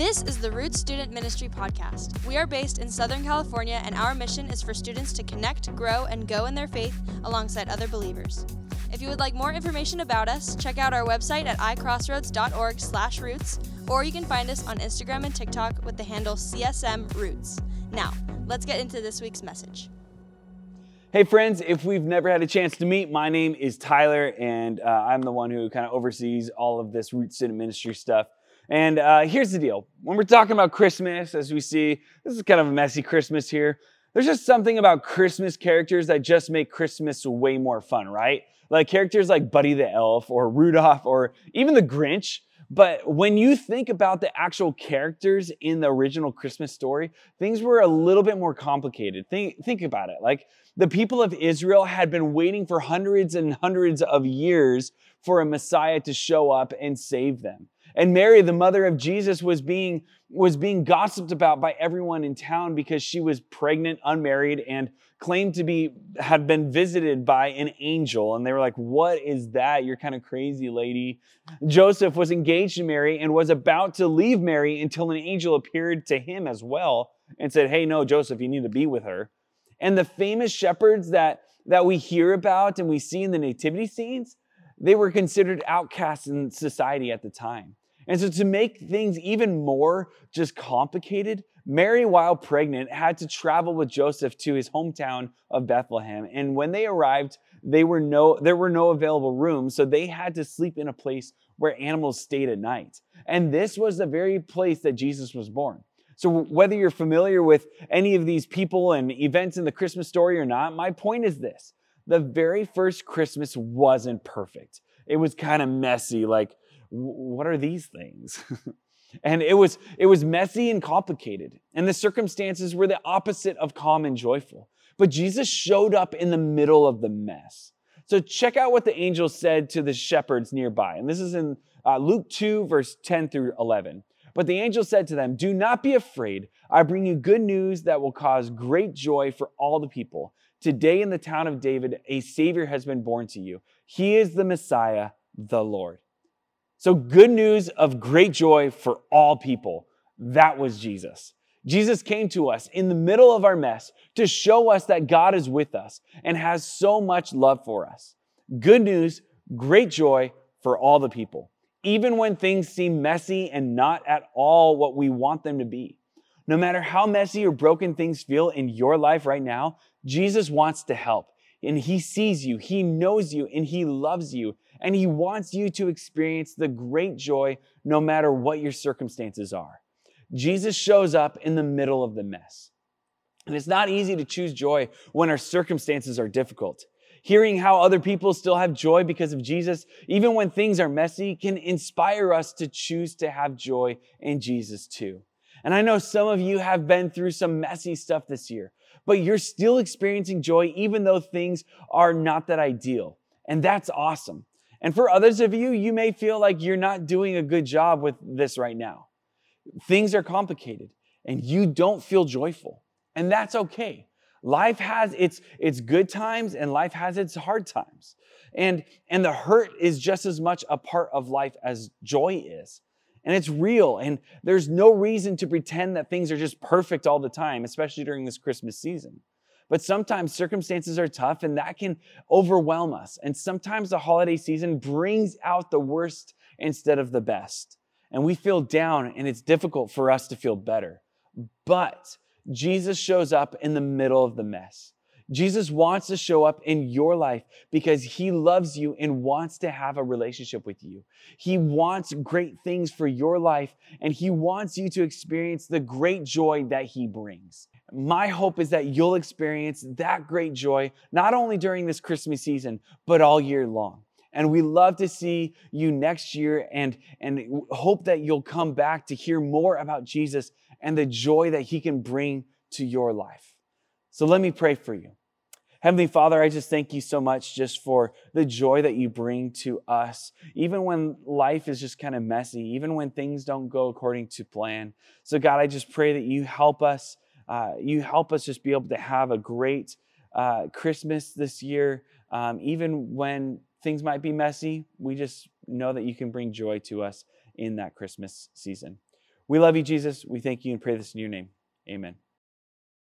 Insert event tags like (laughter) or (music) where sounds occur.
This is the Roots Student Ministry Podcast. We are based in Southern California, and our mission is for students to connect, grow, and go in their faith alongside other believers. If you would like more information about us, check out our website at icrossroads.org/roots, or you can find us on Instagram and TikTok with the handle CSM Roots. Now, let's get into this week's message. Hey, friends, if we've never had a chance to meet, my name is Tyler, and uh, I'm the one who kind of oversees all of this Root Student Ministry stuff. And uh, here's the deal when we're talking about Christmas, as we see, this is kind of a messy Christmas here. There's just something about Christmas characters that just make Christmas way more fun, right? Like characters like Buddy the Elf or Rudolph or even the Grinch. But when you think about the actual characters in the original Christmas story, things were a little bit more complicated. Think, think about it. Like the people of Israel had been waiting for hundreds and hundreds of years for a Messiah to show up and save them. And Mary, the mother of Jesus, was being, was being gossiped about by everyone in town because she was pregnant, unmarried, and claimed to be had been visited by an angel. And they were like, What is that? You're kind of crazy, lady. Joseph was engaged to Mary and was about to leave Mary until an angel appeared to him as well and said, Hey, no, Joseph, you need to be with her. And the famous shepherds that, that we hear about and we see in the nativity scenes, they were considered outcasts in society at the time. And so, to make things even more just complicated, Mary, while pregnant, had to travel with Joseph to his hometown of Bethlehem. And when they arrived, they were no, there were no available rooms, so they had to sleep in a place where animals stayed at night. And this was the very place that Jesus was born. So, whether you're familiar with any of these people and events in the Christmas story or not, my point is this the very first Christmas wasn't perfect. It was kind of messy. Like, what are these things? (laughs) and it was it was messy and complicated and the circumstances were the opposite of calm and joyful. But jesus showed up in the middle of the mess. So check out what the angel said to the shepherds nearby and this is in uh, luke 2 verse 10 through 11 but the angel said to them do not be afraid. I bring you good news that will cause great joy for all the people. Today in the town of david a savior has been born to you. He is the messiah the lord so, good news of great joy for all people. That was Jesus. Jesus came to us in the middle of our mess to show us that God is with us and has so much love for us. Good news, great joy for all the people, even when things seem messy and not at all what we want them to be. No matter how messy or broken things feel in your life right now, Jesus wants to help. And He sees you, He knows you, and He loves you and He wants you to experience the great joy no matter what your circumstances are. Jesus shows up in the middle of the mess. And it's not easy to choose joy when our circumstances are difficult. Hearing how other people still have joy because of Jesus, even when things are messy, can inspire us to choose to have joy in Jesus too. And I know some of you have been through some messy stuff this year, but you're still experiencing joy even though things are not that ideal. And that's awesome. And for others of you, you may feel like you're not doing a good job with this right now. Things are complicated and you don't feel joyful. And that's okay. Life has its, its good times and life has its hard times. And, and the hurt is just as much a part of life as joy is. And it's real. And there's no reason to pretend that things are just perfect all the time, especially during this Christmas season. But sometimes circumstances are tough and that can overwhelm us. And sometimes the holiday season brings out the worst instead of the best. And we feel down and it's difficult for us to feel better. But Jesus shows up in the middle of the mess. Jesus wants to show up in your life because he loves you and wants to have a relationship with you. He wants great things for your life and he wants you to experience the great joy that he brings. My hope is that you'll experience that great joy, not only during this Christmas season, but all year long. And we love to see you next year and, and hope that you'll come back to hear more about Jesus and the joy that he can bring to your life. So let me pray for you. Heavenly Father, I just thank you so much just for the joy that you bring to us, even when life is just kind of messy, even when things don't go according to plan. So, God, I just pray that you help us. Uh, you help us just be able to have a great uh, Christmas this year, um, even when things might be messy. We just know that you can bring joy to us in that Christmas season. We love you, Jesus. We thank you and pray this in your name. Amen.